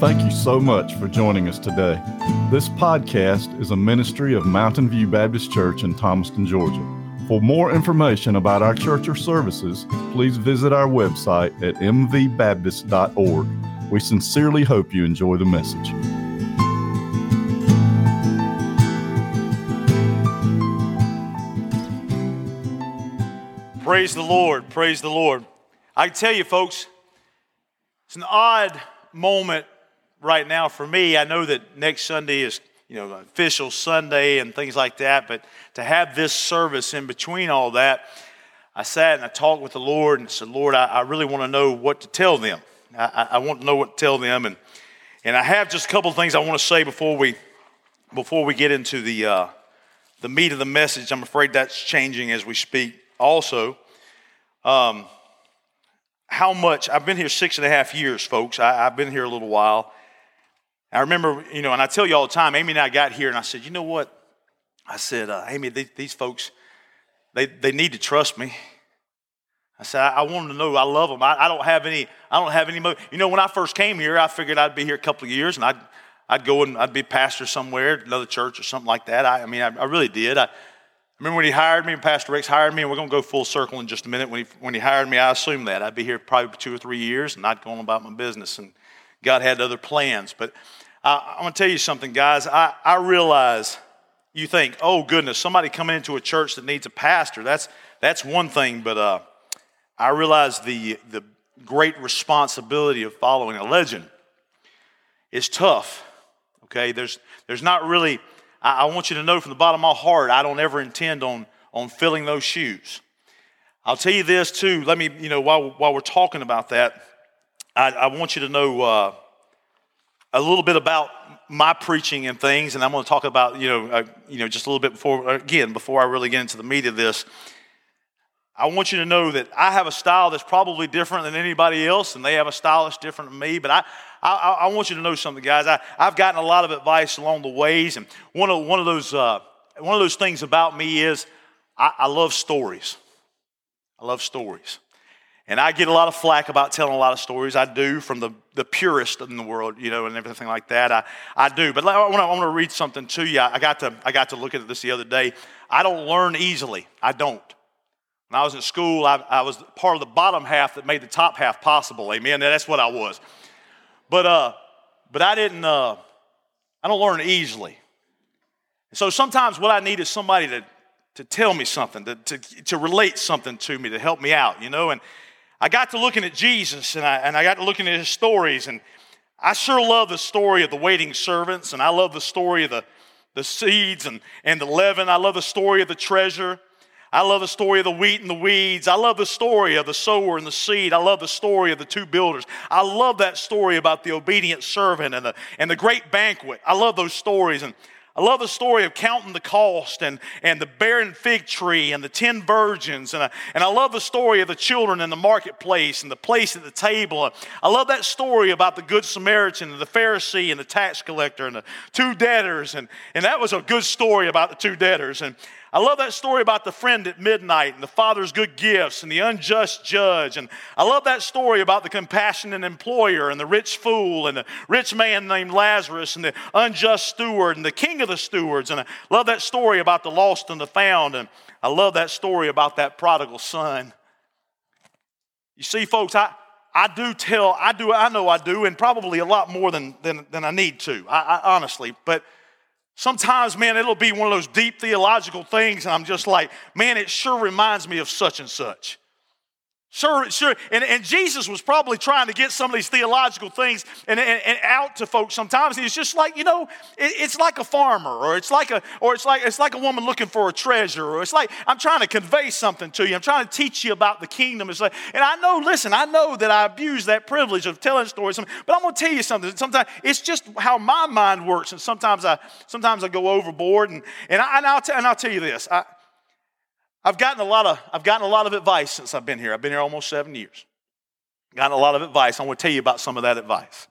Thank you so much for joining us today. This podcast is a ministry of Mountain View Baptist Church in Thomaston, Georgia. For more information about our church or services, please visit our website at mvbaptist.org. We sincerely hope you enjoy the message. Praise the Lord. Praise the Lord. I tell you, folks, it's an odd moment right now for me. I know that next Sunday is, you know, official Sunday and things like that, but to have this service in between all that, I sat and I talked with the Lord and said, Lord, I, I really want to know what to tell them. I, I, want to know what to tell them. And, and I have just a couple of things I want to say before we, before we get into the, uh, the meat of the message. I'm afraid that's changing as we speak also. Um, how much, I've been here six and a half years, folks. I, have been here a little while. I remember, you know, and I tell you all the time, Amy and I got here and I said, you know what? I said, uh, Amy, these, these, folks, they, they need to trust me. I said, I, I want them to know I love them. I, I, don't have any, I don't have any, mo-. you know, when I first came here, I figured I'd be here a couple of years and I'd, I'd go and I'd be pastor somewhere, another church or something like that. I, I mean, I, I really did. I, remember when he hired me, Pastor Rex hired me, and we're going to go full circle in just a minute. When he, when he hired me, I assumed that. I'd be here probably two or three years and not going about my business. And God had other plans. But I, I'm going to tell you something, guys. I, I realize you think, oh, goodness, somebody coming into a church that needs a pastor. That's, that's one thing. But uh, I realize the, the great responsibility of following a legend is tough. Okay? There's, there's not really I, I want you to know from the bottom of my heart, I don't ever intend on, on filling those shoes. I'll tell you this too. Let me, you know, while, while we're talking about that, I, I want you to know uh, a little bit about my preaching and things, and I'm going to talk about, you know, uh, you know, just a little bit before, again, before I really get into the meat of this. I want you to know that I have a style that's probably different than anybody else, and they have a style that's different than me. But I, I, I want you to know something, guys. I, I've gotten a lot of advice along the ways, and one of, one of, those, uh, one of those things about me is I, I love stories. I love stories. And I get a lot of flack about telling a lot of stories. I do from the, the purest in the world, you know, and everything like that. I, I do. But I want, to, read something to you. I got to, I got to look at this the other day. I don't learn easily. I don't. When I was in school, I, I, was part of the bottom half that made the top half possible. Amen. That's what I was. But uh, but I didn't. Uh, I don't learn easily. So sometimes what I need is somebody to to tell me something, to, to, to relate something to me, to help me out, you know. And I got to looking at Jesus, and I and I got to looking at his stories, and I sure love the story of the waiting servants, and I love the story of the the seeds and, and the leaven. I love the story of the treasure. I love the story of the wheat and the weeds. I love the story of the sower and the seed. I love the story of the two builders. I love that story about the obedient servant and the, and the great banquet. I love those stories. And I love the story of counting the cost and, and the barren fig tree and the ten virgins. And I, and I love the story of the children in the marketplace and the place at the table. I love that story about the Good Samaritan and the Pharisee and the tax collector and the two debtors. And, and that was a good story about the two debtors. And I love that story about the friend at midnight and the father's good gifts and the unjust judge. And I love that story about the compassionate employer and the rich fool and the rich man named Lazarus and the unjust steward and the king of the stewards. And I love that story about the lost and the found. And I love that story about that prodigal son. You see, folks, I, I do tell, I do, I know I do, and probably a lot more than, than, than I need to, I, I honestly. But Sometimes, man, it'll be one of those deep theological things, and I'm just like, man, it sure reminds me of such and such. Sure, sure. And, and Jesus was probably trying to get some of these theological things and, and, and out to folks sometimes. He's just like, you know, it, it's like a farmer, or it's like a, or it's like it's like a woman looking for a treasure, or it's like I'm trying to convey something to you. I'm trying to teach you about the kingdom. It's like, and I know, listen, I know that I abuse that privilege of telling stories, but I'm gonna tell you something. Sometimes it's just how my mind works, and sometimes I sometimes I go overboard. And and, I, and I'll, t- and I'll tell you this. I, I've gotten a lot of, I've gotten a lot of advice since I've been here. I've been here almost seven years. Gotten a lot of advice. I want to tell you about some of that advice.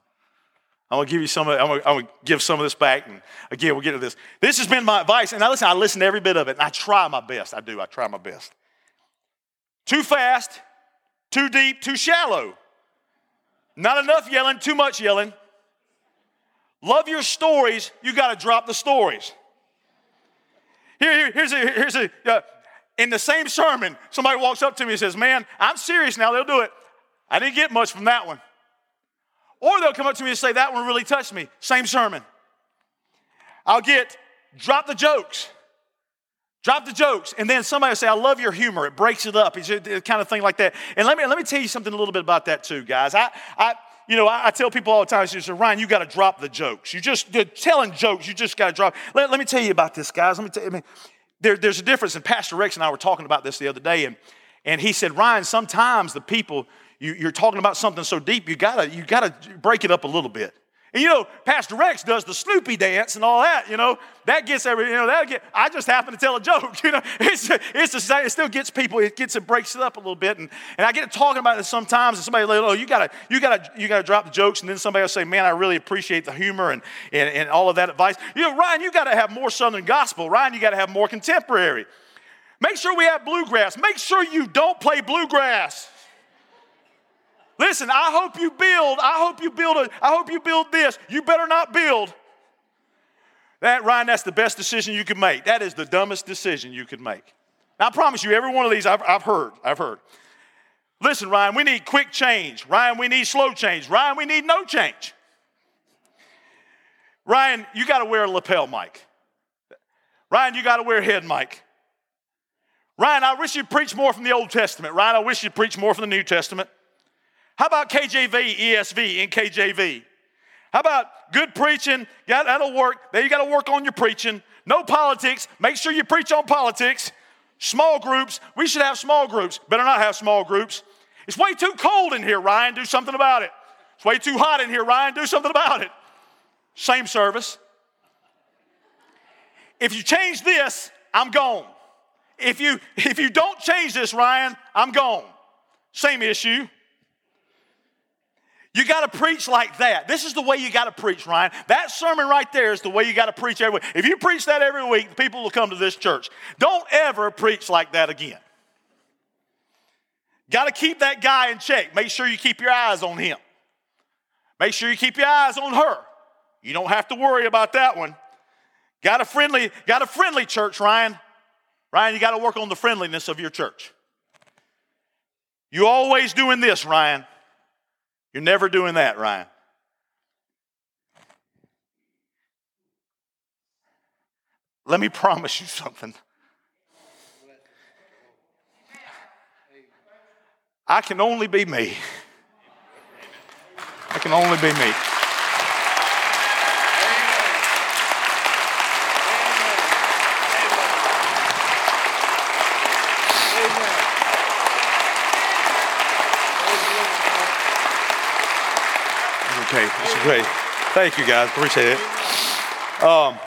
I'm gonna give you some of, I'm gonna, I'm gonna give some of this back, and again, we'll get to this. This has been my advice, and I listen, I listen to every bit of it, and I try my best. I do, I try my best. Too fast, too deep, too shallow. Not enough yelling, too much yelling. love your stories, you got to drop the stories. Here, here, here's a, here's a, uh, in the same sermon, somebody walks up to me and says, Man, I'm serious now, they'll do it. I didn't get much from that one. Or they'll come up to me and say, That one really touched me. Same sermon. I'll get, drop the jokes. Drop the jokes. And then somebody will say, I love your humor. It breaks it up. It's a, kind of thing like that. And let me, let me tell you something a little bit about that too, guys. I, I, you know, I, I tell people all the time, I say, Ryan, you got to drop the jokes. You just, telling jokes, you just got to drop. Let, let me tell you about this, guys. Let me tell you, I mean, there, there's a difference. And Pastor Rex and I were talking about this the other day. And, and he said, Ryan, sometimes the people, you, you're talking about something so deep, you gotta, you gotta break it up a little bit. And you know, Pastor Rex does the Snoopy dance and all that, you know. That gets every, you know, that get, I just happen to tell a joke, you know. It's, it's the same, it still gets people, it gets, it breaks it up a little bit. And, and I get to talking about it sometimes, and somebody like, oh, you gotta, you gotta, you gotta drop the jokes, and then somebody will say, man, I really appreciate the humor and, and, and all of that advice. You know, Ryan, you gotta have more Southern gospel. Ryan, you gotta have more contemporary. Make sure we have bluegrass. Make sure you don't play bluegrass. Listen, I hope you build, I hope you build a, I hope you build this. You better not build. That, Ryan, that's the best decision you could make. That is the dumbest decision you could make. Now, I promise you, every one of these I've, I've heard. I've heard. Listen, Ryan, we need quick change. Ryan, we need slow change. Ryan, we need no change. Ryan, you got to wear a lapel mic. Ryan, you got to wear a head mic. Ryan, I wish you'd preach more from the Old Testament. Ryan, I wish you'd preach more from the New Testament. How about KJV, ESV, and KJV? How about good preaching? Yeah, that'll work. There you got to work on your preaching. No politics. Make sure you preach on politics. Small groups. We should have small groups. Better not have small groups. It's way too cold in here, Ryan. Do something about it. It's way too hot in here, Ryan. Do something about it. Same service. If you change this, I'm gone. If you if you don't change this, Ryan, I'm gone. Same issue. You got to preach like that. This is the way you got to preach, Ryan. That sermon right there is the way you got to preach every week. If you preach that every week, people will come to this church. Don't ever preach like that again. Got to keep that guy in check. Make sure you keep your eyes on him. Make sure you keep your eyes on her. You don't have to worry about that one. Got a friendly, got a friendly church, Ryan. Ryan, you got to work on the friendliness of your church. You always doing this, Ryan. You're never doing that, Ryan. Let me promise you something. I can only be me. I can only be me. Okay, that's great. Thank you, guys. Appreciate it. Um,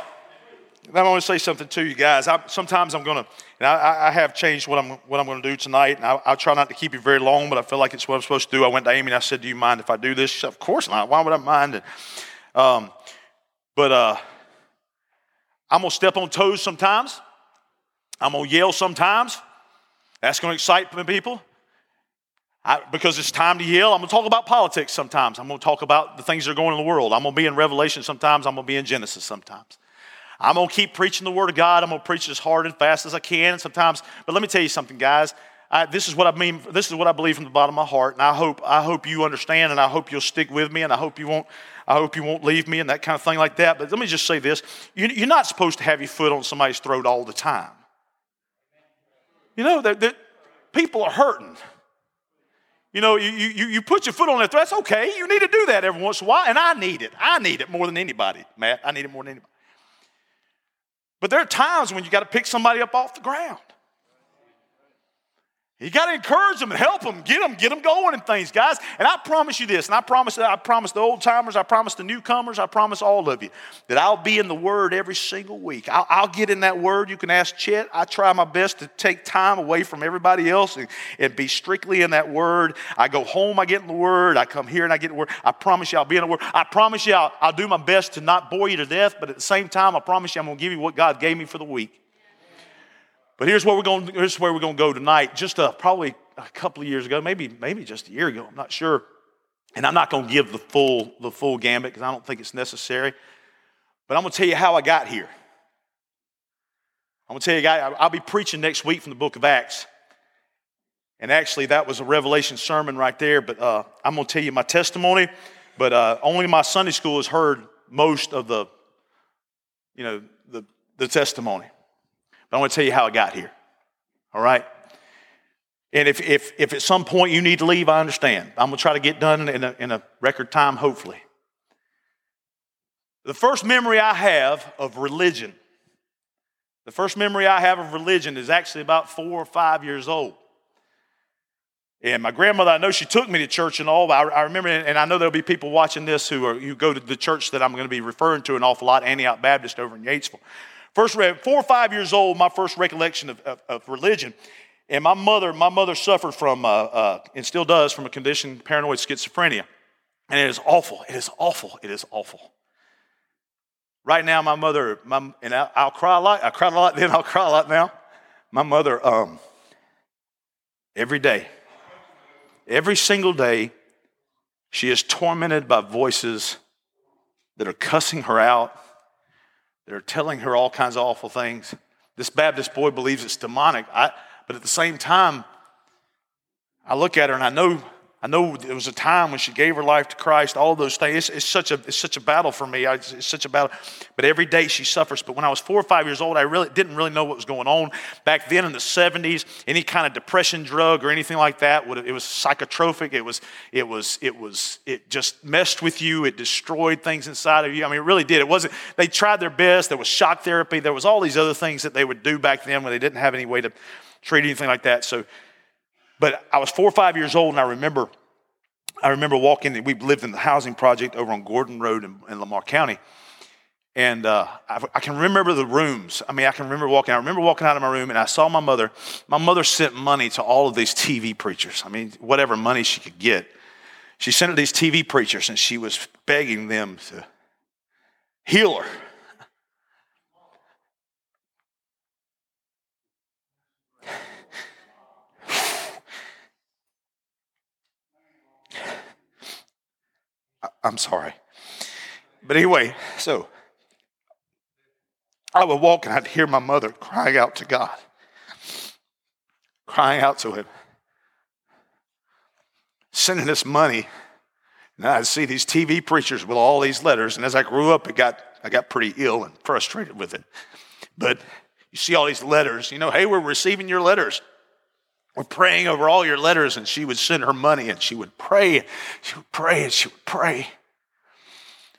I want to say something to you guys. I, sometimes I'm going to, and I, I, have changed what I'm what I'm going to do tonight, and I, will try not to keep you very long, but I feel like it's what I'm supposed to do. I went to Amy and I said, "Do you mind if I do this?" She said, "Of course not. Why would I mind?" And, um, but uh, I'm gonna step on toes sometimes. I'm gonna yell sometimes. That's gonna excite people. I, because it's time to yell, I'm going to talk about politics sometimes. I'm going to talk about the things that are going on in the world. I'm going to be in Revelation sometimes. I'm going to be in Genesis sometimes. I'm going to keep preaching the Word of God. I'm going to preach as hard and fast as I can. And sometimes, but let me tell you something, guys. I, this is what I mean. This is what I believe from the bottom of my heart, and I hope I hope you understand, and I hope you'll stick with me, and I hope you won't. I hope you won't leave me, and that kind of thing like that. But let me just say this: you, you're not supposed to have your foot on somebody's throat all the time. You know that people are hurting. You know, you, you, you put your foot on it. That's okay. You need to do that every once in a while. And I need it. I need it more than anybody, Matt. I need it more than anybody. But there are times when you got to pick somebody up off the ground. You got to encourage them and help them, get them, get them going and things, guys. And I promise you this, and I promise, I promise the old timers, I promise the newcomers, I promise all of you that I'll be in the Word every single week. I'll, I'll get in that Word. You can ask Chet. I try my best to take time away from everybody else and, and be strictly in that Word. I go home, I get in the Word. I come here and I get in the Word. I promise you I'll be in the Word. I promise you I'll, I'll do my best to not bore you to death, but at the same time, I promise you I'm going to give you what God gave me for the week. But here's where we're going. Here's where we're going to go tonight. Just a, probably a couple of years ago, maybe maybe just a year ago. I'm not sure. And I'm not going to give the full, the full gambit because I don't think it's necessary. But I'm going to tell you how I got here. I'm going to tell you, guys, I'll be preaching next week from the book of Acts. And actually, that was a revelation sermon right there. But uh, I'm going to tell you my testimony. But uh, only my Sunday school has heard most of the, you know, the, the testimony. I want to tell you how I got here. All right? And if, if, if at some point you need to leave, I understand. I'm going to try to get done in a, in a record time, hopefully. The first memory I have of religion, the first memory I have of religion is actually about four or five years old. And my grandmother, I know she took me to church and all, I, I remember, and I know there'll be people watching this who, are, who go to the church that I'm going to be referring to an awful lot, Antioch Baptist over in Yatesville. First, four or five years old, my first recollection of, of, of religion. And my mother, my mother suffered from, uh, uh, and still does, from a condition, paranoid schizophrenia. And it is awful. It is awful. It is awful. Right now, my mother, my, and I, will cry a lot. I cried a lot then, I'll cry a lot now. My mother, um, every day, every single day, she is tormented by voices that are cussing her out, that are telling her all kinds of awful things. This Baptist boy believes it's demonic. I, but at the same time, I look at her and I know I know there was a time when she gave her life to Christ, all those things. It's, it's such, a, it's such a battle for me. I, it's such a battle. But every day she suffers. But when I was four or five years old, I really didn't really know what was going on. Back then in the 70s, any kind of depression drug or anything like that, it was psychotropic. It was, it was, it was, it just messed with you. It destroyed things inside of you. I mean, it really did. It wasn't, they tried their best. There was shock therapy. There was all these other things that they would do back then when they didn't have any way to treat anything like that. So but I was four or five years old, and I remember, I remember walking. We lived in the housing project over on Gordon Road in, in Lamar County, and uh, I, I, can remember the rooms. I mean, I can remember walking. I remember walking out of my room, and I saw my mother. My mother sent money to all of these TV preachers. I mean, whatever money she could get, she sent to these TV preachers, and she was begging them to heal her. I'm sorry. But anyway, so I would walk and I'd hear my mother crying out to God, crying out to Him, sending us money. And I'd see these TV preachers with all these letters. And as I grew up, it got, I got pretty ill and frustrated with it. But you see all these letters, you know, hey, we're receiving your letters. We're praying over all your letters, and she would send her money, and she would pray, and she would pray, and she would pray.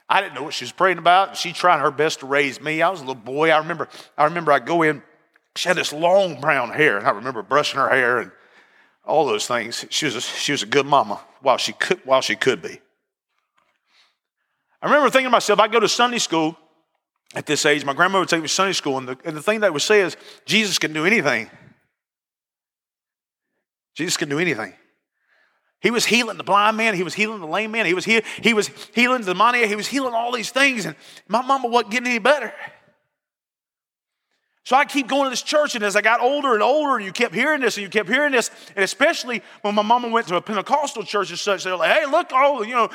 I didn't know what she was praying about. She tried her best to raise me. I was a little boy. I remember. I remember. I go in. She had this long brown hair, and I remember brushing her hair and all those things. She was a, she was a good mama while she could while she could be. I remember thinking to myself, I go to Sunday school at this age. My grandmother would take me to Sunday school, and the, and the thing they would say is, Jesus can do anything. Jesus can do anything. He was healing the blind man. He was healing the lame man. He was, he, he was healing the demoniac. He was healing all these things. And my mama wasn't getting any better. So I keep going to this church, and as I got older and older, and you kept hearing this, and you kept hearing this, and especially when my mama went to a Pentecostal church and such, they were like, "Hey, look, oh, you know,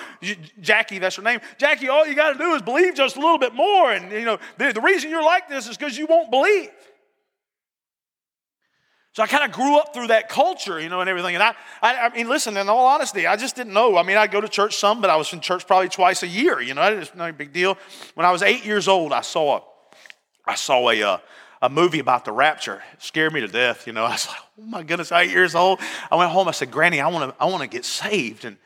Jackie, that's her name. Jackie, all you got to do is believe just a little bit more, and you know, the, the reason you're like this is because you won't believe." So I kind of grew up through that culture, you know, and everything. And I, I, I, mean, listen, in all honesty, I just didn't know. I mean, I'd go to church some, but I was in church probably twice a year, you know, it's no big deal. When I was eight years old, I saw a, I saw a, uh, a movie about the rapture. It scared me to death, you know. I was like, oh my goodness, eight years old. I went home, I said, Granny, I want to I wanna get saved. And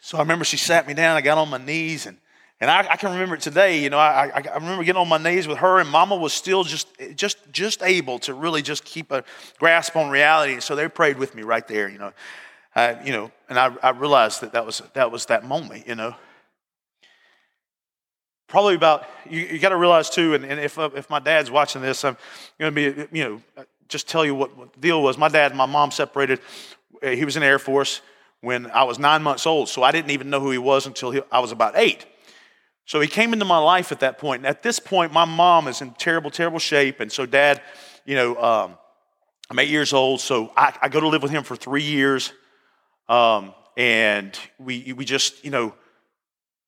so I remember she sat me down, I got on my knees, and and I, I, can remember it today. You know, I, I, remember getting on my knees with her, and Mama was still just, just, just able to really just keep a grasp on reality. And So they prayed with me right there. You know, I, you know, and I, I realized that that was that was that moment. You know, probably about you, you got to realize too. And, and if uh, if my dad's watching this, I'm going to be you know just tell you what, what the deal was. My dad and my mom separated. He was in the Air Force when I was nine months old, so I didn't even know who he was until he, I was about eight. So he came into my life at that point. And at this point, my mom is in terrible, terrible shape. And so, dad, you know, um, I'm eight years old. So I, I, go to live with him for three years. Um, and we, we just, you know,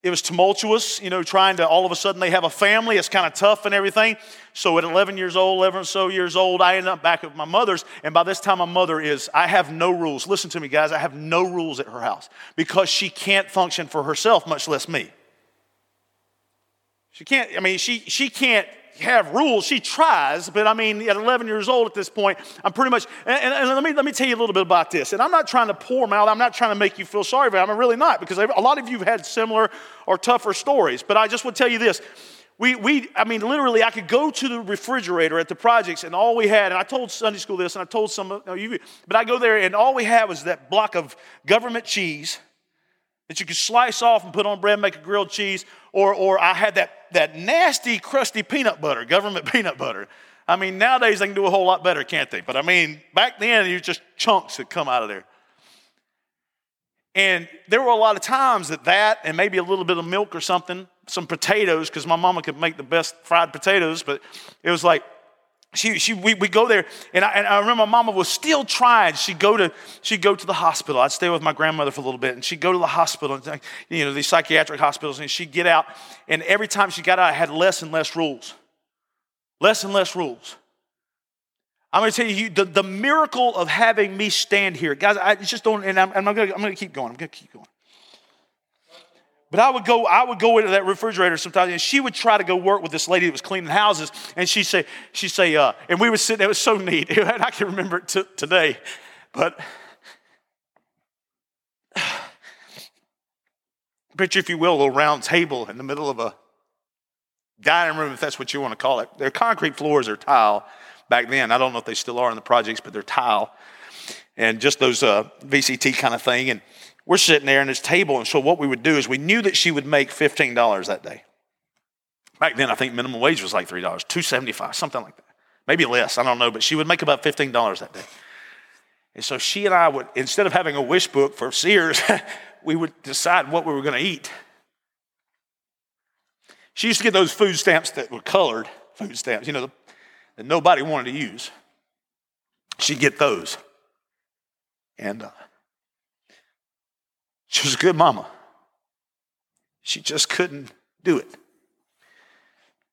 it was tumultuous, you know, trying to all of a sudden they have a family. It's kind of tough and everything. So at 11 years old, 11 or so years old, I end up back at my mother's. And by this time, my mother is, I have no rules. Listen to me, guys. I have no rules at her house because she can't function for herself, much less me. She can't, I mean, she, she can't have rules. She tries, but I mean, at 11 years old at this point, I'm pretty much, and, and, let, me, let me tell you a little bit about this. And I'm not trying to pour out. I'm not trying to make you feel sorry for it. I'm really not, because a lot of you have had similar or tougher stories. But I just would tell you this. We, we, I mean, literally, I could go to the refrigerator at the projects, and all we had, and I told Sunday school this, and I told some of you, but I go there, and all we had was that block of government cheese that you could slice off and put on bread and make a grilled cheese, or, or I had that that nasty, crusty peanut butter, government peanut butter. I mean, nowadays they can do a whole lot better, can't they? But I mean, back then, you just chunks that come out of there. And there were a lot of times that that and maybe a little bit of milk or something, some potatoes, because my mama could make the best fried potatoes, but it was like she, she, we, we go there, and I, and I remember my mama was still trying. She'd go, to, she'd go to the hospital. I'd stay with my grandmother for a little bit, and she'd go to the hospital, and, you know, these psychiatric hospitals, and she'd get out. And every time she got out, I had less and less rules. Less and less rules. I'm going to tell you the, the miracle of having me stand here. Guys, I just don't, and I'm, I'm going to keep going. I'm going to keep going. But I would go, I would go into that refrigerator sometimes, and she would try to go work with this lady that was cleaning houses, and she'd say, she'd say, uh, and we would sit there. It was so neat, and I can remember it t- today. But picture, if you will, a little round table in the middle of a dining room, if that's what you want to call it. Their concrete floors are tile back then. I don't know if they still are in the projects, but they're tile, and just those uh, VCT kind of thing, and we're sitting there in this table, and so what we would do is we knew that she would make $15 that day. Back then, I think minimum wage was like $3, $2.75, something like that. Maybe less, I don't know, but she would make about $15 that day. And so she and I would, instead of having a wish book for Sears, we would decide what we were going to eat. She used to get those food stamps that were colored food stamps, you know, that nobody wanted to use. She'd get those. And uh, she was a good mama. She just couldn't do it.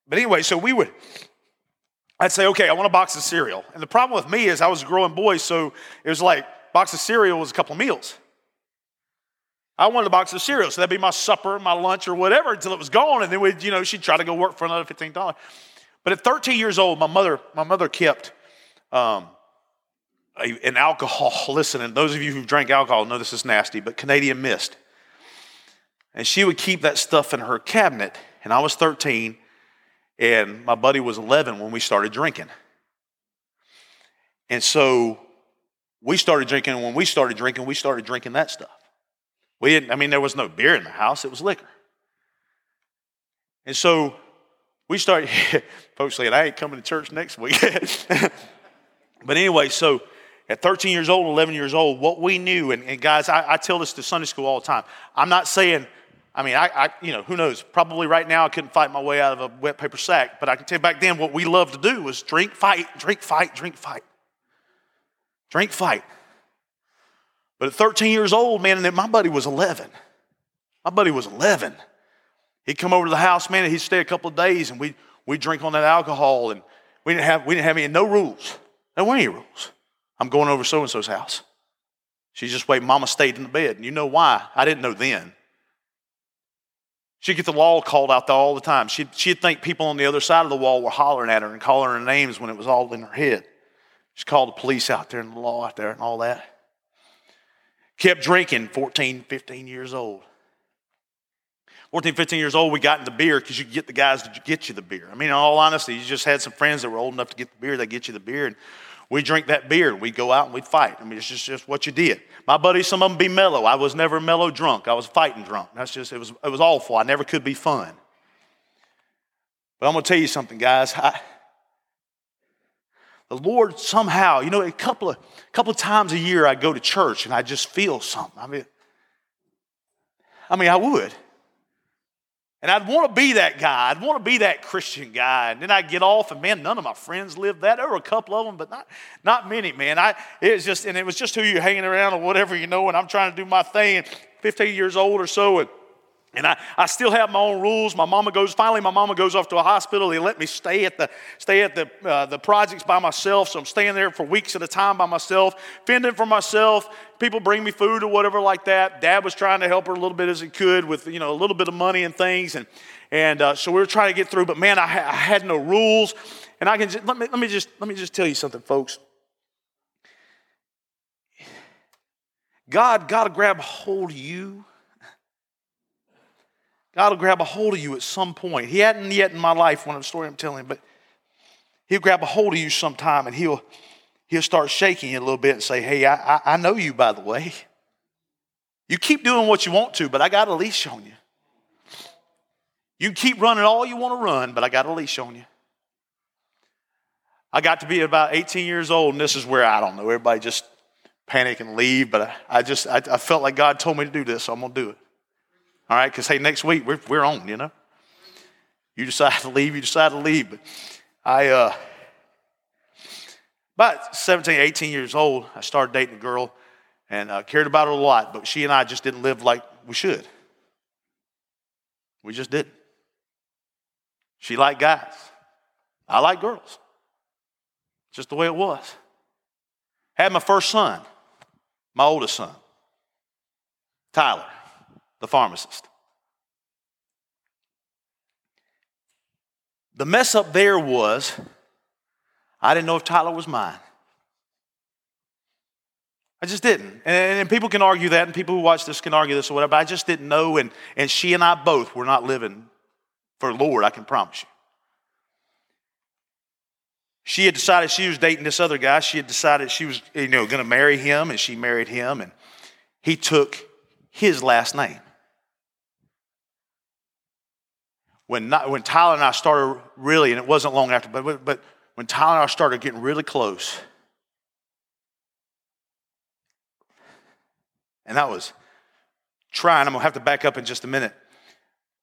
But anyway, so we would, I'd say, okay, I want a box of cereal. And the problem with me is I was a growing boy, so it was like box of cereal was a couple of meals. I wanted a box of cereal, so that'd be my supper, my lunch, or whatever until it was gone. And then we'd, you know, she'd try to go work for another $15. But at 13 years old, my mother, my mother kept um, an alcohol, listen, and those of you who drank alcohol know this is nasty, but Canadian Mist. And she would keep that stuff in her cabinet. And I was 13, and my buddy was 11 when we started drinking. And so we started drinking, and when we started drinking, we started drinking that stuff. We didn't, I mean, there was no beer in the house, it was liquor. And so we started, folks saying, I ain't coming to church next week. but anyway, so at 13 years old, 11 years old, what we knew, and, and guys, I, I, tell this to Sunday school all the time. I'm not saying, I mean, I, I, you know, who knows? Probably right now I couldn't fight my way out of a wet paper sack, but I can tell you back then what we loved to do was drink, fight, drink, fight, drink, fight. Drink, fight. But at 13 years old, man, and my buddy was 11. My buddy was 11. He'd come over to the house, man, and he'd stay a couple of days, and we'd, we'd drink on that alcohol, and we didn't have, we didn't have any, no rules. There weren't any rules. I'm going over so and so's house. She's just waiting. Mama stayed in the bed. And you know why? I didn't know then. She'd get the law called out there all the time. She'd, she'd think people on the other side of the wall were hollering at her and calling her names when it was all in her head. She called the police out there and the law out there and all that. Kept drinking, 14, 15 years old. 14, 15 years old, we got into beer because you could get the guys to get you the beer. I mean, in all honesty, you just had some friends that were old enough to get the beer, they get you the beer. And we drink that beer. We'd go out and we'd fight. I mean, it's just, just what you did. My buddies, some of them be mellow. I was never mellow drunk. I was fighting drunk. That's just, it was, it was awful. I never could be fun. But I'm going to tell you something, guys. I, the Lord somehow, you know, a couple of, a couple of times a year I go to church and I just feel something. I mean, I mean, I would. And I'd want to be that guy. I'd want to be that Christian guy. And then I'd get off, and man, none of my friends lived that. There were a couple of them, but not, not many, man. I, it was just, and it was just who you're hanging around or whatever, you know, and I'm trying to do my thing. 15 years old or so, and and I, I still have my own rules. My mama goes, finally, my mama goes off to a hospital. They let me stay at the, stay at the, uh, the projects by myself. So I'm staying there for weeks at a time by myself, fending for myself. People bring me food or whatever like that. Dad was trying to help her a little bit as he could with, you know, a little bit of money and things. And, and uh, so we were trying to get through, but man, I, ha- I had no rules. And I can just, let me, let me just, let me just tell you something, folks. God to grab hold of you God will grab a hold of you at some point. He hadn't yet in my life, one of the story I'm telling, but he'll grab a hold of you sometime and he'll, he'll start shaking you a little bit and say, Hey, I, I, I know you, by the way. You keep doing what you want to, but I got a leash on you. You keep running all you want to run, but I got a leash on you. I got to be about 18 years old, and this is where I don't know, everybody just panic and leave, but I, I just I, I felt like God told me to do this, so I'm gonna do it. All right, because hey, next week we're, we're on, you know. You decide to leave, you decide to leave. But I, uh, about 17, 18 years old, I started dating a girl and uh, cared about her a lot, but she and I just didn't live like we should. We just didn't. She liked guys. I like girls. Just the way it was. Had my first son, my oldest son, Tyler the pharmacist. The mess up there was I didn't know if Tyler was mine. I just didn't. And, and, people can argue that, and people who watch this can argue this or whatever, I just didn't know. And, and she and I both were not living for Lord, I can promise you. She had decided she was dating this other guy. She had decided she was, you know, going to marry him, and she married him, and he took his last name. When, not, when Tyler and I started really, and it wasn't long after, but, but when Tyler and I started getting really close, and that was trying, I'm gonna have to back up in just a minute,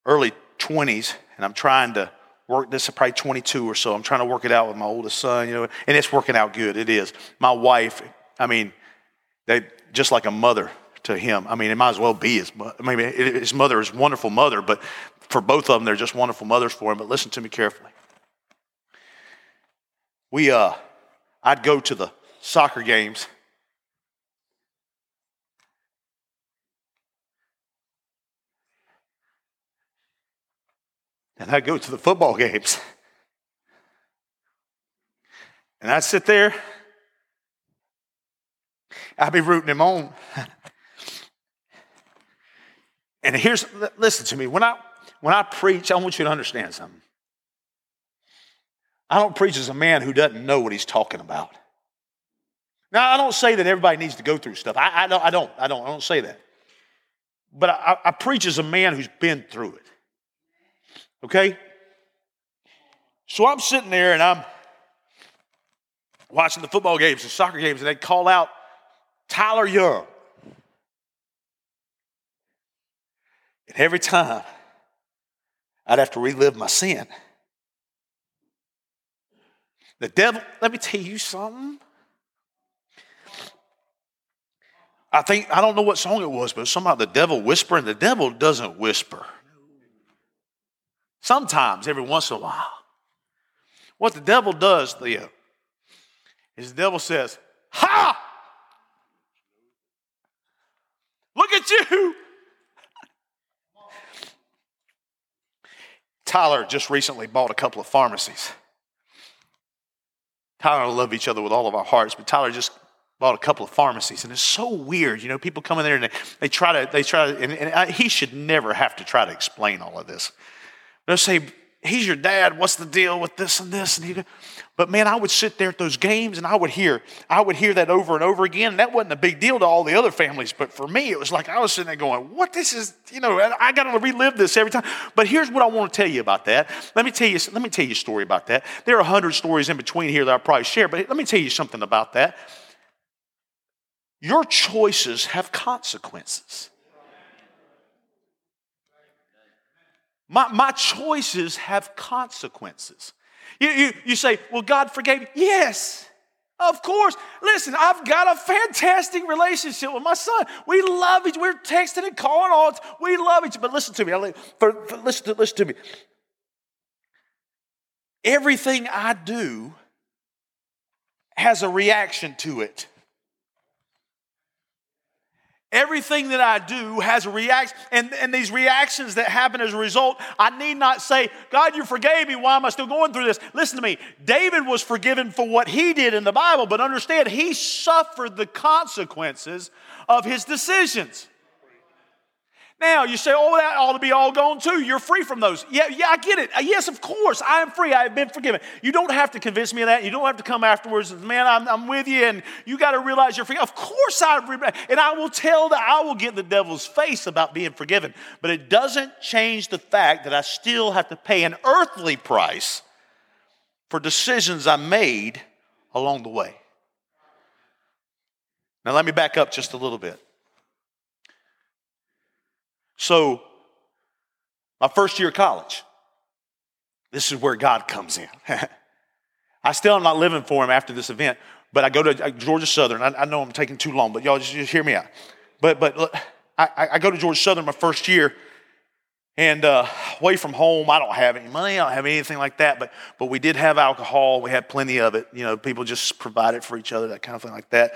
early 20s, and I'm trying to work this is probably 22 or so. I'm trying to work it out with my oldest son, you know, and it's working out good. It is. My wife, I mean, they just like a mother to him. I mean, it might as well be his. I mean, his mother is wonderful mother, but for both of them, they're just wonderful mothers for him. But listen to me carefully. We, uh, I'd go to the soccer games. And I'd go to the football games. And I'd sit there. I'd be rooting him on. And here's, listen to me. When I, when I preach, I want you to understand something. I don't preach as a man who doesn't know what he's talking about. Now, I don't say that everybody needs to go through stuff. I, I, don't, I don't, I don't, I don't say that. But I, I preach as a man who's been through it. Okay? So I'm sitting there and I'm watching the football games and soccer games, and they call out Tyler Young. And every time I'd have to relive my sin. The devil, let me tell you something. I think, I don't know what song it was, but somehow the devil whispering. The devil doesn't whisper. Sometimes, every once in a while. What the devil does, Theo, is the devil says, Ha! Look at you! Tyler just recently bought a couple of pharmacies. Tyler and I love each other with all of our hearts, but Tyler just bought a couple of pharmacies, and it's so weird. You know, people come in there and they, they try to, they try to, and, and I, he should never have to try to explain all of this. They'll say, he's your dad. What's the deal with this and this? And he, but man, I would sit there at those games and I would hear, I would hear that over and over again. And that wasn't a big deal to all the other families, but for me, it was like I was sitting there going, "What this is?" You know, I got to relive this every time. But here's what I want to tell you about that. Let me tell you. Let me tell you a story about that. There are a hundred stories in between here that I'll probably share, but let me tell you something about that. Your choices have consequences. My, my choices have consequences. You, you, you say, Well, God forgave me. Yes, of course. Listen, I've got a fantastic relationship with my son. We love each We're texting and calling all. We love each But listen to me. For, for, listen, to, listen to me. Everything I do has a reaction to it. Everything that I do has a reaction, and, and these reactions that happen as a result, I need not say, God, you forgave me. Why am I still going through this? Listen to me. David was forgiven for what he did in the Bible, but understand he suffered the consequences of his decisions. Now, you say, oh, that ought to be all gone too. You're free from those. Yeah, yeah, I get it. Uh, yes, of course, I am free. I have been forgiven. You don't have to convince me of that. You don't have to come afterwards and, man, I'm, I'm with you, and you got to realize you're free. Of course, I and I will tell that I will get the devil's face about being forgiven. But it doesn't change the fact that I still have to pay an earthly price for decisions I made along the way. Now, let me back up just a little bit. So, my first year of college, this is where God comes in. I still am not living for him after this event, but I go to uh, Georgia Southern. I, I know I'm taking too long, but y'all just, just hear me out. But, but look, I, I, go to Georgia Southern my first year, and uh, away from home, I don't have any money. I don't have anything like that. But, but we did have alcohol. We had plenty of it. You know, people just provided for each other, that kind of thing like that.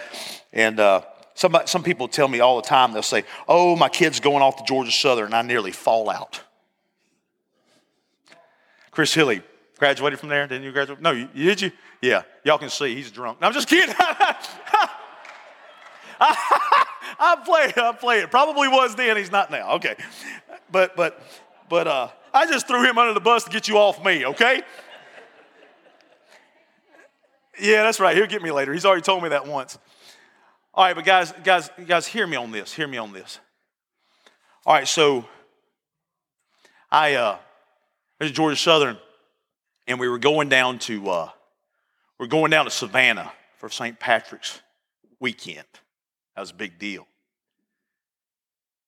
And uh, Somebody, some people tell me all the time, they'll say, Oh, my kid's going off to Georgia Southern, and I nearly fall out. Chris Hilly graduated from there, didn't you graduate? No, you, did you? Yeah, y'all can see he's drunk. No, I'm just kidding. I'm playing, I'm playing. Probably was then, he's not now. Okay. But, but, but uh, I just threw him under the bus to get you off me, okay? Yeah, that's right. He'll get me later. He's already told me that once. All right, but guys, guys, guys, hear me on this. Hear me on this. All right, so I uh there's Georgia Southern, and we were going down to uh we're going down to Savannah for St. Patrick's weekend. That was a big deal.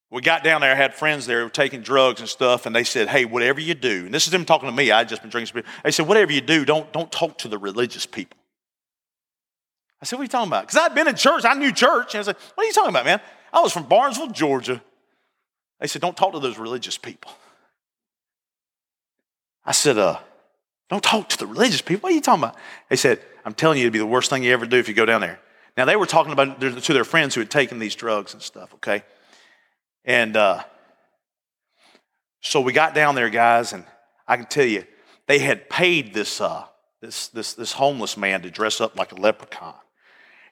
We got down there, I had friends there who were taking drugs and stuff, and they said, Hey, whatever you do, and this is them talking to me, I would just been drinking some beer. They said, Whatever you do, don't, don't talk to the religious people. I said, What are you talking about? Because I'd been in church, I knew church. And I said, What are you talking about, man? I was from Barnesville, Georgia. They said, Don't talk to those religious people. I said, uh, Don't talk to the religious people. What are you talking about? They said, I'm telling you, it'd be the worst thing you ever do if you go down there. Now, they were talking about to their friends who had taken these drugs and stuff, okay? And uh, so we got down there, guys, and I can tell you, they had paid this, uh, this, this, this homeless man to dress up like a leprechaun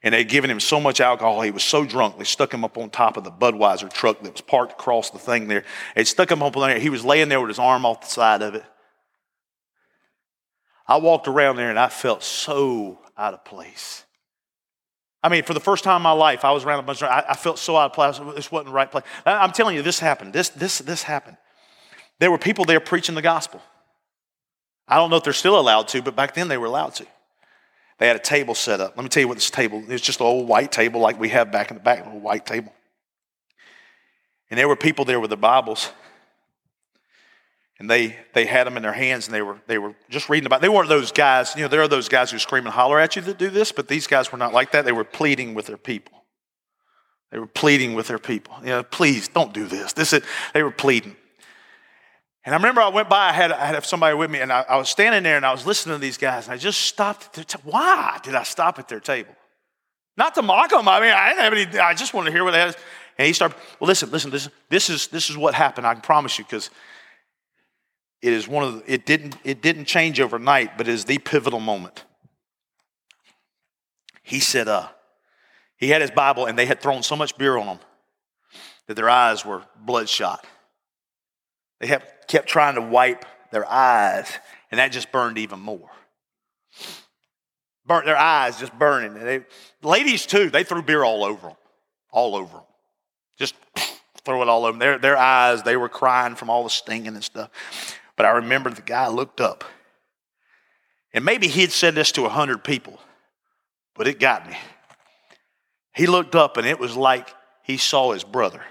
and they'd given him so much alcohol, he was so drunk, they stuck him up on top of the Budweiser truck that was parked across the thing there. They stuck him up on there. He was laying there with his arm off the side of it. I walked around there and I felt so out of place. I mean, for the first time in my life, I was around a bunch of, I, I felt so out of place. This wasn't the right place. I'm telling you, this happened. This, this, this happened. There were people there preaching the gospel. I don't know if they're still allowed to, but back then they were allowed to. They had a table set up. Let me tell you what this table, it was just an old white table like we have back in the back, old white table. And there were people there with their Bibles. And they, they had them in their hands and they were, they were just reading about They weren't those guys, you know, there are those guys who scream and holler at you that do this, but these guys were not like that. They were pleading with their people. They were pleading with their people. You know, please don't do this. This is, they were pleading. And I remember I went by, I had, I had somebody with me, and I, I, was standing there and I was listening to these guys, and I just stopped at their table. Why did I stop at their table? Not to mock them. I mean, I didn't have any, I just wanted to hear what they had. And he started, well, listen, listen, listen. This is, this is what happened, I can promise you, because it is one of the, it didn't, it didn't change overnight, but it is the pivotal moment. He said, uh, he had his Bible, and they had thrown so much beer on him that their eyes were bloodshot. They kept, kept trying to wipe their eyes, and that just burned even more. Burnt their eyes, just burning. They, ladies, too, they threw beer all over them. All over them. Just throw it all over them. Their, their eyes, they were crying from all the stinging and stuff. But I remember the guy looked up. And maybe he had said this to a hundred people, but it got me. He looked up and it was like he saw his brother.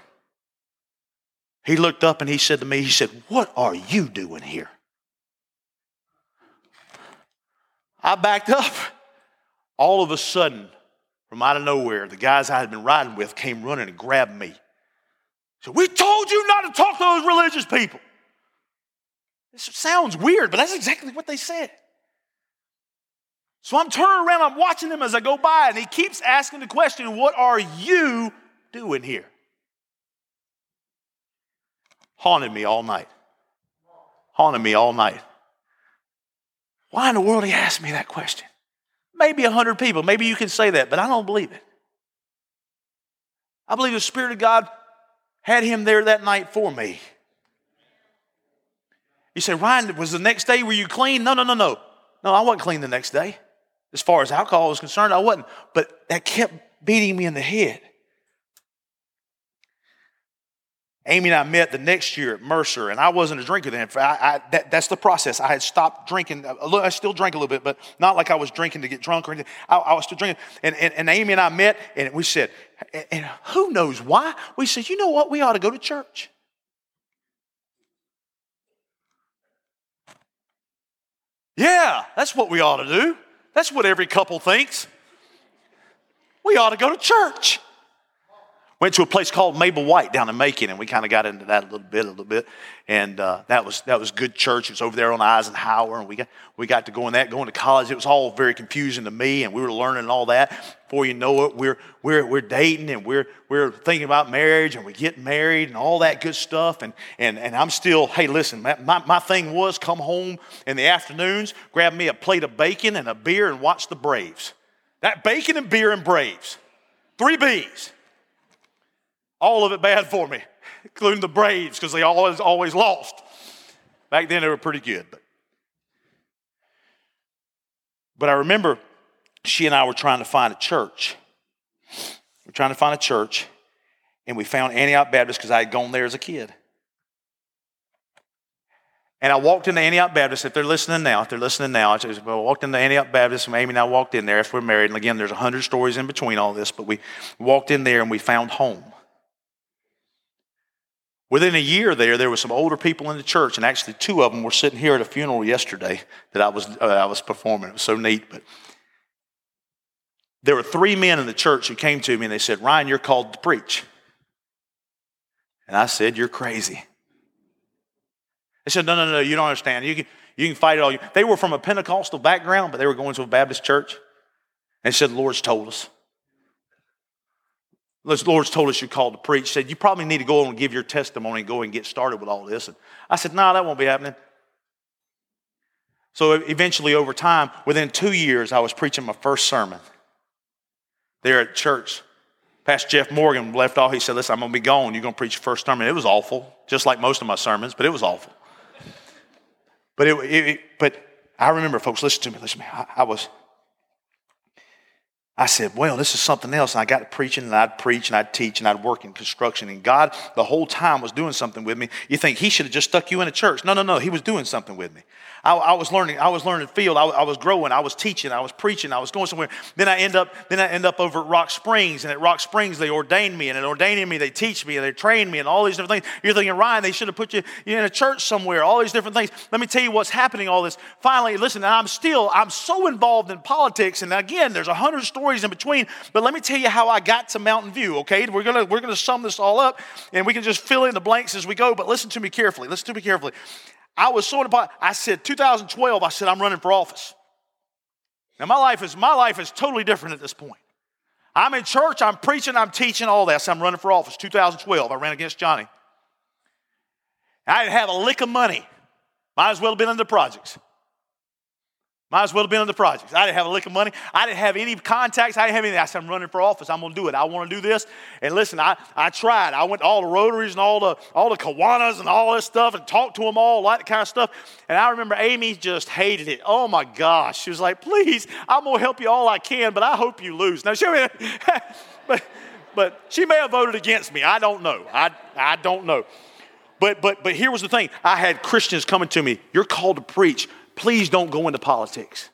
He looked up and he said to me, He said, What are you doing here? I backed up. All of a sudden, from out of nowhere, the guys I had been riding with came running and grabbed me. So we told you not to talk to those religious people. This sounds weird, but that's exactly what they said. So I'm turning around, I'm watching him as I go by, and he keeps asking the question, What are you doing here? Haunted me all night. Haunted me all night. Why in the world he asked me that question? Maybe a hundred people, maybe you can say that, but I don't believe it. I believe the Spirit of God had him there that night for me. You say, Ryan, was the next day were you clean? No, no, no, no. No, I wasn't clean the next day. As far as alcohol was concerned, I wasn't. But that kept beating me in the head. Amy and I met the next year at Mercer, and I wasn't a drinker then. I, I, that, that's the process. I had stopped drinking. I still drank a little bit, but not like I was drinking to get drunk or anything. I, I was still drinking. And, and, and, Amy and I met, and we said, and who knows why? We said, you know what? We ought to go to church. Yeah, that's what we ought to do. That's what every couple thinks. We ought to go to church. Went to a place called Mabel White down in Macon, and we kind of got into that a little bit, a little bit. And uh, that was that was good church. It was over there on Eisenhower, and we got we got to go in that, going to college. It was all very confusing to me, and we were learning all that. Before you know it, we're we're we're dating, and we're we're thinking about marriage, and we get married, and all that good stuff. And and and I'm still, hey, listen, my, my, my thing was come home in the afternoons, grab me a plate of bacon and a beer, and watch the Braves. That bacon and beer and Braves, three B's. All of it bad for me, including the Braves because they always, always lost. Back then they were pretty good. But, but I remember she and I were trying to find a church. We're trying to find a church, and we found Antioch Baptist because I had gone there as a kid. And I walked into Antioch Baptist. If they're listening now, if they're listening now, I walked into Antioch Baptist, and Amy and I walked in there after we're married. And again, there's a hundred stories in between all this, but we walked in there and we found home. Within a year there, there were some older people in the church, and actually two of them were sitting here at a funeral yesterday that I was, uh, I was performing. It was so neat. But there were three men in the church who came to me and they said, Ryan, you're called to preach. And I said, You're crazy. They said, No, no, no, you don't understand. You can, you can fight it all. They were from a Pentecostal background, but they were going to a Baptist church. And said, The Lord's told us. The Lord's told us you're called to preach. Said, You probably need to go and give your testimony and go and get started with all this. And I said, No, nah, that won't be happening. So eventually, over time, within two years, I was preaching my first sermon there at church. Pastor Jeff Morgan left off. He said, Listen, I'm going to be gone. You're going to preach your first sermon. It was awful, just like most of my sermons, but it was awful. But, it, it, but I remember, folks, listen to me, listen to me. I, I was I said, well, this is something else. And I got to preaching and I'd preach and I'd teach and I'd work in construction. And God, the whole time, was doing something with me. You think He should have just stuck you in a church. No, no, no. He was doing something with me. I, I was learning, I was learning field, I, I, was growing, I was teaching, I was preaching, I was going somewhere. Then I end up, then I end up over at Rock Springs, and at Rock Springs they ordained me, and in ordaining me, they teach me and they train me and all these different things. You're thinking, Ryan, they should have put you in a church somewhere, all these different things. Let me tell you what's happening, all this. Finally, listen, I'm still, I'm so involved in politics, and again, there's a hundred stories in between, but let me tell you how I got to Mountain View, okay? We're gonna we're gonna sum this all up, and we can just fill in the blanks as we go, but listen to me carefully. Listen to me carefully. I was so important. I said 2012, I said I'm running for office. Now my life is my life is totally different at this point. I'm in church, I'm preaching, I'm teaching, all that. So I'm running for office. 2012, I ran against Johnny. I didn't have a lick of money. Might as well have been in the projects. Might as well have been in the projects. I didn't have a lick of money. I didn't have any contacts. I didn't have anything. I said, I'm running for office. I'm going to do it. I want to do this. And listen, I, I tried. I went to all the Rotaries and all the, all the Kiwanis and all this stuff and talked to them all, all that kind of stuff. And I remember Amy just hated it. Oh my gosh. She was like, please, I'm going to help you all I can, but I hope you lose. Now, she, but, but she may have voted against me. I don't know. I, I don't know. But, but, but here was the thing I had Christians coming to me. You're called to preach please don't go into politics.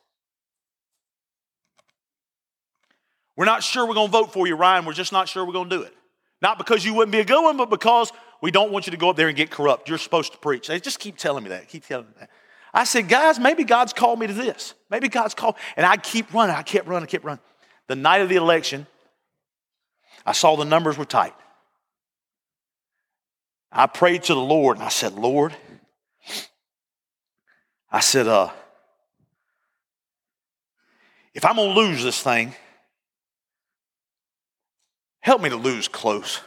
We're not sure we're going to vote for you, Ryan. We're just not sure we're going to do it. Not because you wouldn't be a good one, but because we don't want you to go up there and get corrupt. You're supposed to preach. They just keep telling me that. Keep telling me that. I said, guys, maybe God's called me to this. Maybe God's called. And I keep running. I kept running. I kept running. The night of the election, I saw the numbers were tight. I prayed to the Lord and I said, Lord, I said, uh, if I'm going to lose this thing, help me to lose close.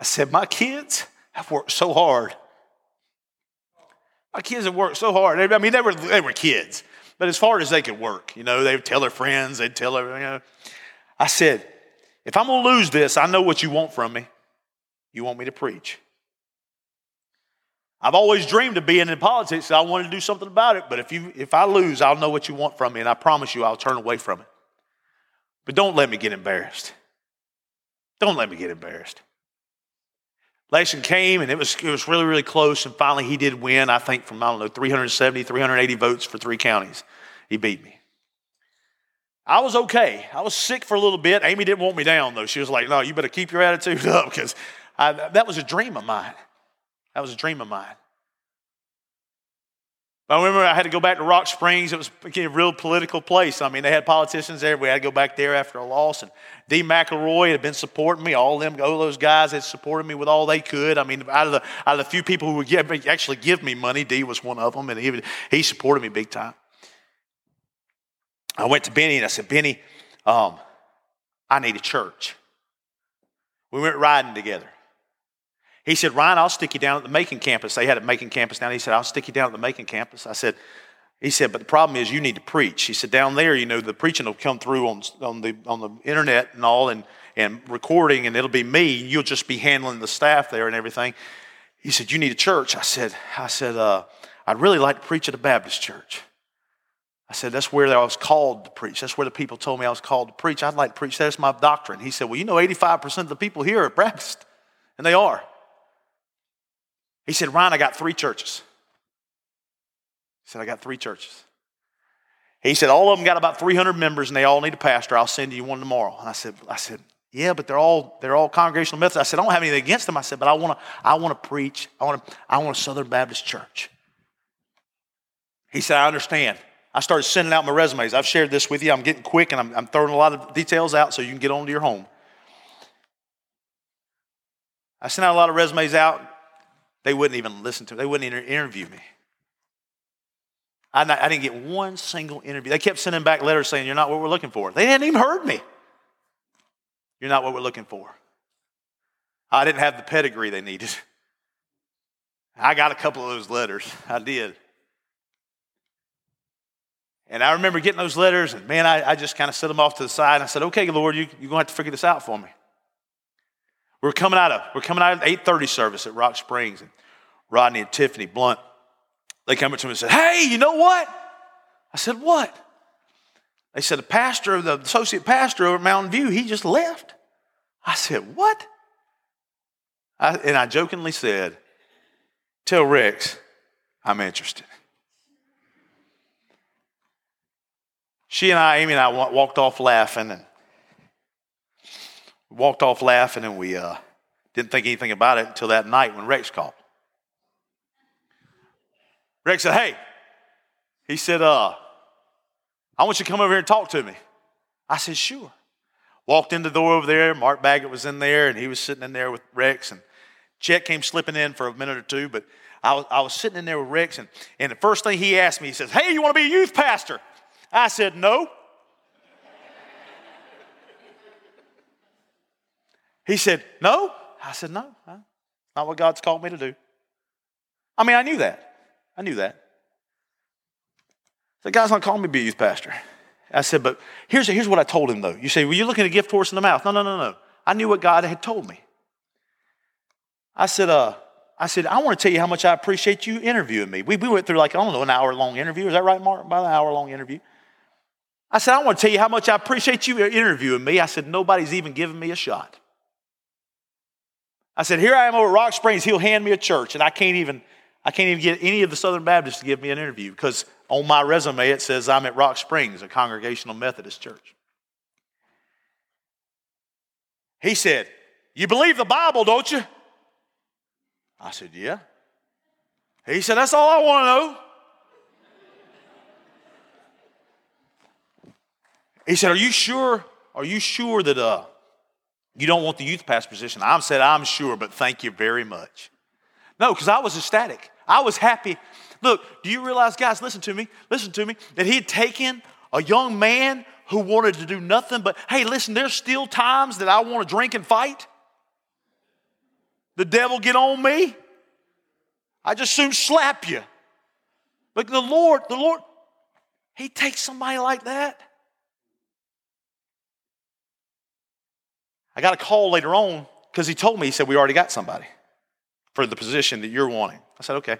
I said, My kids have worked so hard. My kids have worked so hard. I mean, they were, they were kids, but as far as they could work, you know, they would tell their friends, they'd tell everything. You know. I said, If I'm going to lose this, I know what you want from me. You want me to preach. I've always dreamed of being in politics. So I wanted to do something about it. But if, you, if I lose, I'll know what you want from me, and I promise you I'll turn away from it. But don't let me get embarrassed. Don't let me get embarrassed. Election came, and it was, it was really, really close. And finally, he did win, I think, from, I don't know, 370, 380 votes for three counties. He beat me. I was okay. I was sick for a little bit. Amy didn't want me down, though. She was like, no, you better keep your attitude up because that was a dream of mine. That was a dream of mine. I remember I had to go back to Rock Springs. It was a real political place. I mean, they had politicians there. We had to go back there after a loss. And D. McElroy had been supporting me. All them, all those guys had supported me with all they could. I mean, out of the, out of the few people who would actually give me money, D was one of them, and he, he supported me big time. I went to Benny and I said, Benny, um, I need a church. We went riding together. He said, Ryan, I'll stick you down at the Macon campus. They had a Macon campus down. He said, I'll stick you down at the Macon campus. I said, he said, but the problem is you need to preach. He said, down there, you know, the preaching will come through on, on, the, on the internet and all and, and recording, and it'll be me. You'll just be handling the staff there and everything. He said, you need a church. I said, I said, uh, I'd really like to preach at a Baptist church. I said, that's where I was called to preach. That's where the people told me I was called to preach. I'd like to preach. That's my doctrine. He said, well, you know, 85% of the people here are Baptist. And they are. He said, Ryan, I got three churches. He said, I got three churches. He said, all of them got about 300 members and they all need a pastor. I'll send you one tomorrow. And I said, I said, yeah, but they're all they're all congregational Methodists. I said, I don't have anything against them. I said, but I want to I want to preach. I want to I want a Southern Baptist church. He said, I understand. I started sending out my resumes. I've shared this with you. I'm getting quick and I'm, I'm throwing a lot of details out so you can get on to your home. I sent out a lot of resumes out. They wouldn't even listen to me. They wouldn't even interview me. I, I didn't get one single interview. They kept sending back letters saying, You're not what we're looking for. They hadn't even heard me. You're not what we're looking for. I didn't have the pedigree they needed. I got a couple of those letters. I did. And I remember getting those letters, and man, I, I just kind of set them off to the side. And I said, Okay, Lord, you, you're going to have to figure this out for me. We're coming out of we're coming out of 8:30 service at Rock Springs, and Rodney and Tiffany Blunt, they come up to me and said, "Hey, you know what?" I said, "What?" They said, "The pastor, the associate pastor over at Mountain View, he just left." I said, "What?" I, and I jokingly said, "Tell Rex I'm interested." She and I, Amy and I, walked off laughing, and walked off laughing and we uh, didn't think anything about it until that night when Rex called. Rex said, Hey, he said, uh, I want you to come over here and talk to me. I said, Sure. Walked in the door over there. Mark Baggett was in there and he was sitting in there with Rex. And Chet came slipping in for a minute or two, but I was, I was sitting in there with Rex. And, and the first thing he asked me, he says, Hey, you want to be a youth pastor? I said, No. He said, No. I said, No, not what God's called me to do. I mean, I knew that. I knew that. The God's not calling me to be a youth pastor. I said, But here's, here's what I told him, though. You say, Well, you're looking a gift horse in the mouth. No, no, no, no. I knew what God had told me. I said, uh, I said, I want to tell you how much I appreciate you interviewing me. We, we went through like, I don't know, an hour long interview. Is that right, Mark? About an hour long interview. I said, I want to tell you how much I appreciate you interviewing me. I said, nobody's even giving me a shot. I said, here I am over at Rock Springs. He'll hand me a church, and I can't even, I can't even get any of the Southern Baptists to give me an interview because on my resume it says I'm at Rock Springs, a Congregational Methodist church. He said, You believe the Bible, don't you? I said, Yeah. He said, That's all I want to know. He said, Are you sure? Are you sure that uh, you don't want the youth pastor position? I said, I'm sure, but thank you very much. No, because I was ecstatic. I was happy. Look, do you realize, guys, listen to me, listen to me, that he had taken a young man who wanted to do nothing but, hey, listen, there's still times that I want to drink and fight. The devil get on me. I just soon slap you. But the Lord, the Lord, He takes somebody like that. I got a call later on because he told me, he said, We already got somebody for the position that you're wanting. I said, Okay.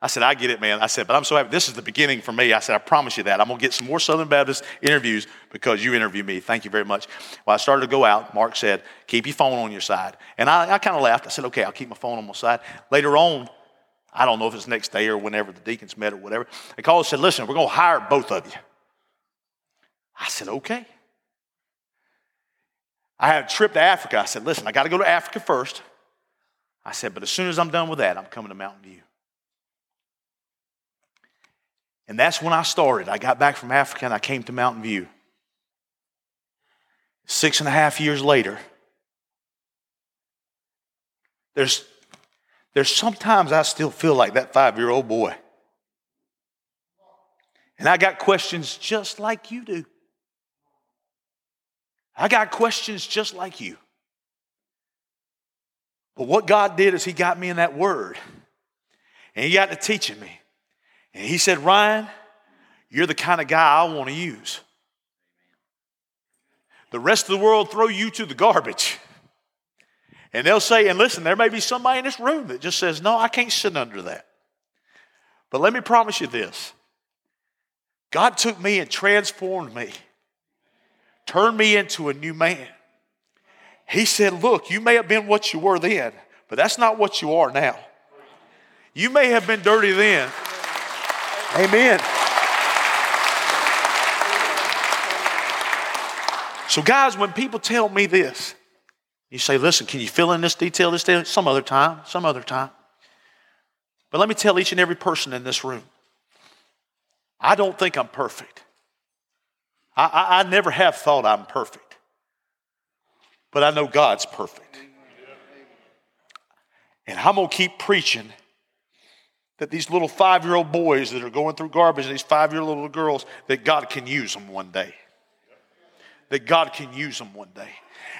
I said, I get it, man. I said, but I'm so happy. This is the beginning for me. I said, I promise you that. I'm going to get some more Southern Baptist interviews because you interview me. Thank you very much. Well, I started to go out. Mark said, keep your phone on your side. And I, I kind of laughed. I said, okay, I'll keep my phone on my side. Later on, I don't know if it's next day or whenever the deacons met or whatever, they called and said, listen, we're going to hire both of you. I said, okay. I had a trip to Africa. I said, listen, I got to go to Africa first. I said, but as soon as I'm done with that, I'm coming to Mountain View. And that's when I started. I got back from Africa and I came to Mountain View. Six and a half years later, there's, there's sometimes I still feel like that five year old boy. And I got questions just like you do. I got questions just like you. But what God did is He got me in that Word, and He got to teaching me. And he said, Ryan, you're the kind of guy I want to use. The rest of the world throw you to the garbage. And they'll say, and listen, there may be somebody in this room that just says, No, I can't sit under that. But let me promise you this God took me and transformed me, turned me into a new man. He said, Look, you may have been what you were then, but that's not what you are now. You may have been dirty then, Amen. So, guys, when people tell me this, you say, listen, can you fill in this detail, this detail? Some other time, some other time. But let me tell each and every person in this room I don't think I'm perfect. I, I, I never have thought I'm perfect. But I know God's perfect. And I'm going to keep preaching that these little five year old boys that are going through garbage, and these five year old little girls, that God can use them one day. That God can use them one day.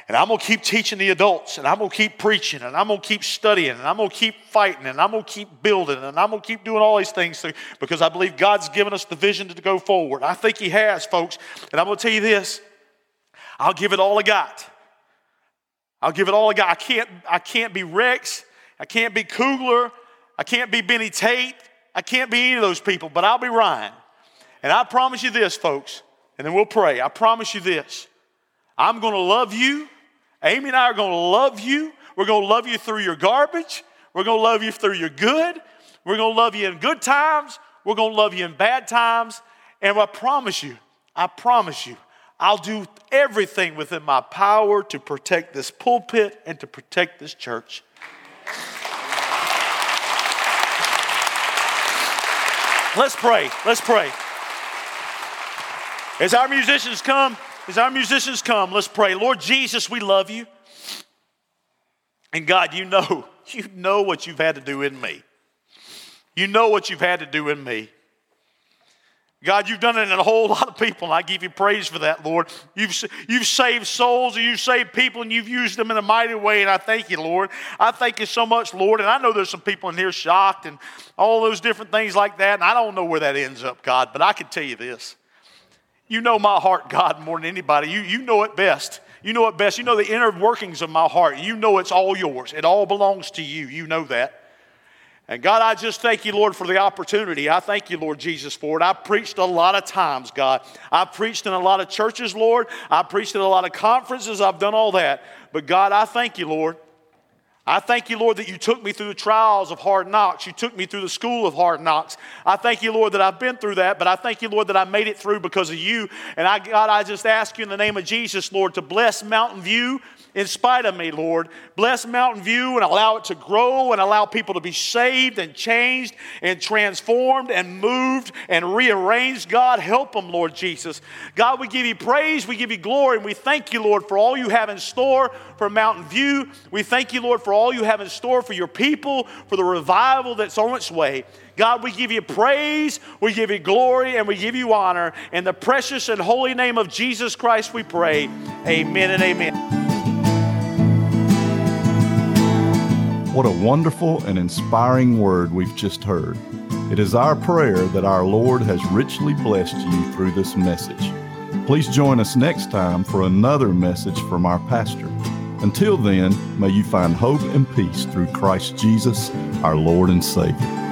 And I'm going to keep teaching the adults, and I'm going to keep preaching, and I'm going to keep studying, and I'm going to keep fighting, and I'm going to keep building, and I'm going to keep doing all these things because I believe God's given us the vision to go forward. I think He has, folks. And I'm going to tell you this I'll give it all I got. I'll give it all I got. I can't, I can't be Rex. I can't be Kugler. I can't be Benny Tate. I can't be any of those people, but I'll be Ryan. And I promise you this, folks, and then we'll pray. I promise you this. I'm going to love you. Amy and I are going to love you. We're going to love you through your garbage. We're going to love you through your good. We're going to love you in good times. We're going to love you in bad times. And I promise you, I promise you, I'll do everything within my power to protect this pulpit and to protect this church. Let's pray. Let's pray. As our musicians come, as our musicians come, let's pray. Lord Jesus, we love you. And God, you know, you know what you've had to do in me. You know what you've had to do in me. God, you've done it in a whole lot of people, and I give you praise for that, Lord. You've, you've saved souls, and you've saved people, and you've used them in a mighty way, and I thank you, Lord. I thank you so much, Lord. And I know there's some people in here shocked and all those different things like that, and I don't know where that ends up, God, but I can tell you this. You know my heart, God, more than anybody. You, you know it best. You know it best. You know the inner workings of my heart. You know it's all yours. It all belongs to you. You know that. And God, I just thank you, Lord, for the opportunity. I thank you, Lord Jesus, for it. I preached a lot of times, God. I preached in a lot of churches, Lord. I preached in a lot of conferences. I've done all that. But God, I thank you, Lord. I thank you, Lord, that you took me through the trials of hard knocks. You took me through the school of hard knocks. I thank you, Lord, that I've been through that, but I thank you, Lord, that I made it through because of you. And I, God, I just ask you in the name of Jesus, Lord, to bless Mountain View in spite of me, Lord. Bless Mountain View and allow it to grow and allow people to be saved and changed and transformed and moved and rearranged. God, help them, Lord Jesus. God, we give you praise, we give you glory, and we thank you, Lord, for all you have in store for Mountain View. We thank you, Lord, for all you have in store for your people, for the revival that's on its way. God, we give you praise, we give you glory, and we give you honor. In the precious and holy name of Jesus Christ, we pray. Amen and amen. What a wonderful and inspiring word we've just heard. It is our prayer that our Lord has richly blessed you through this message. Please join us next time for another message from our pastor. Until then, may you find hope and peace through Christ Jesus, our Lord and Savior.